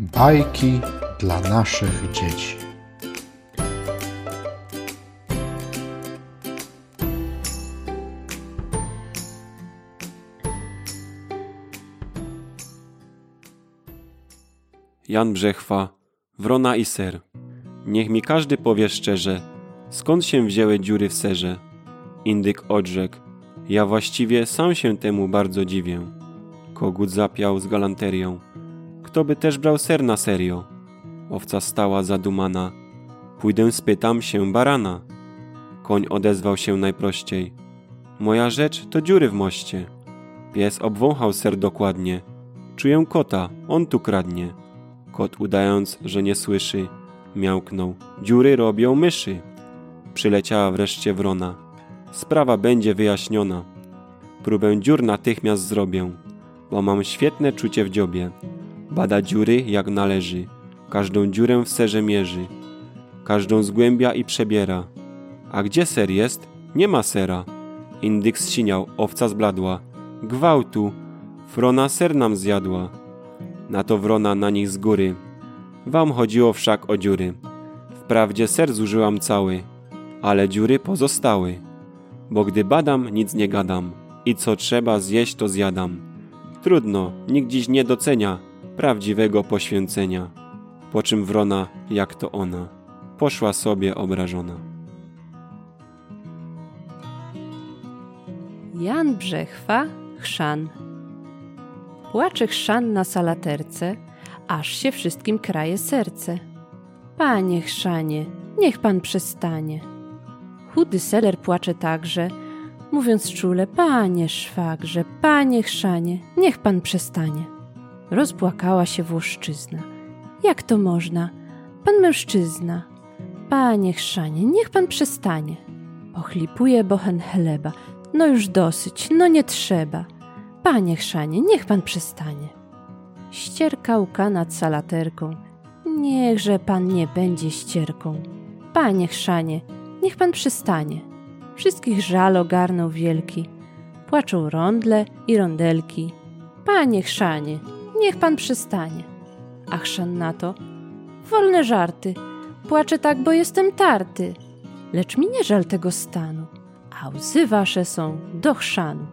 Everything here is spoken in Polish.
Bajki dla naszych dzieci. Jan Brzechwa, Wrona i ser. Niech mi każdy powie szczerze, skąd się wzięły dziury w serze. Indyk odrzekł, ja właściwie sam się temu bardzo dziwię. Kogut zapiał z galanterią. Kto by też brał ser na serio? Owca stała zadumana. Pójdę spytam się barana. Koń odezwał się najprościej. Moja rzecz to dziury w moście. Pies obwąchał ser dokładnie. Czuję kota, on tu kradnie. Kot udając, że nie słyszy, miałknął. Dziury robią myszy. Przyleciała wreszcie wrona. Sprawa będzie wyjaśniona. Próbę dziur natychmiast zrobię, bo mam świetne czucie w dziobie. Bada dziury jak należy, każdą dziurę w serze mierzy, każdą zgłębia i przebiera. A gdzie ser jest? Nie ma sera. Indyk zsiniał, owca zbladła. Gwałtu, wrona ser nam zjadła. Na to wrona na nich z góry. Wam chodziło wszak o dziury. Wprawdzie ser zużyłam cały, ale dziury pozostały. Bo gdy badam, nic nie gadam i co trzeba zjeść, to zjadam. Trudno, nikt dziś nie docenia prawdziwego poświęcenia. Po czym wrona, jak to ona, poszła sobie obrażona. Jan Brzechwa, chrzan. Płacze chrzan na salaterce, aż się wszystkim kraje serce. Panie chrzanie, niech pan przestanie. Chudy seler płacze także, mówiąc czule, panie szwagrze, panie chrzanie, niech pan przestanie. Rozpłakała się włoszczyzna. Jak to można? Pan mężczyzna. Panie chrzanie, niech pan przestanie. Pochlipuje bochen chleba. No już dosyć, no nie trzeba. Panie chrzanie, niech pan przestanie. Ścierka łka nad salaterką. Niechże pan nie będzie ścierką. Panie chrzanie, niech pan przestanie. Wszystkich żal ogarnął wielki. Płaczą rondle i rondelki. Panie chrzanie, niech pan przestanie. A chrzan na to, wolne żarty. Płaczę tak, bo jestem tarty. Lecz mi nie żal tego stanu, a łzy wasze są do chrzanu.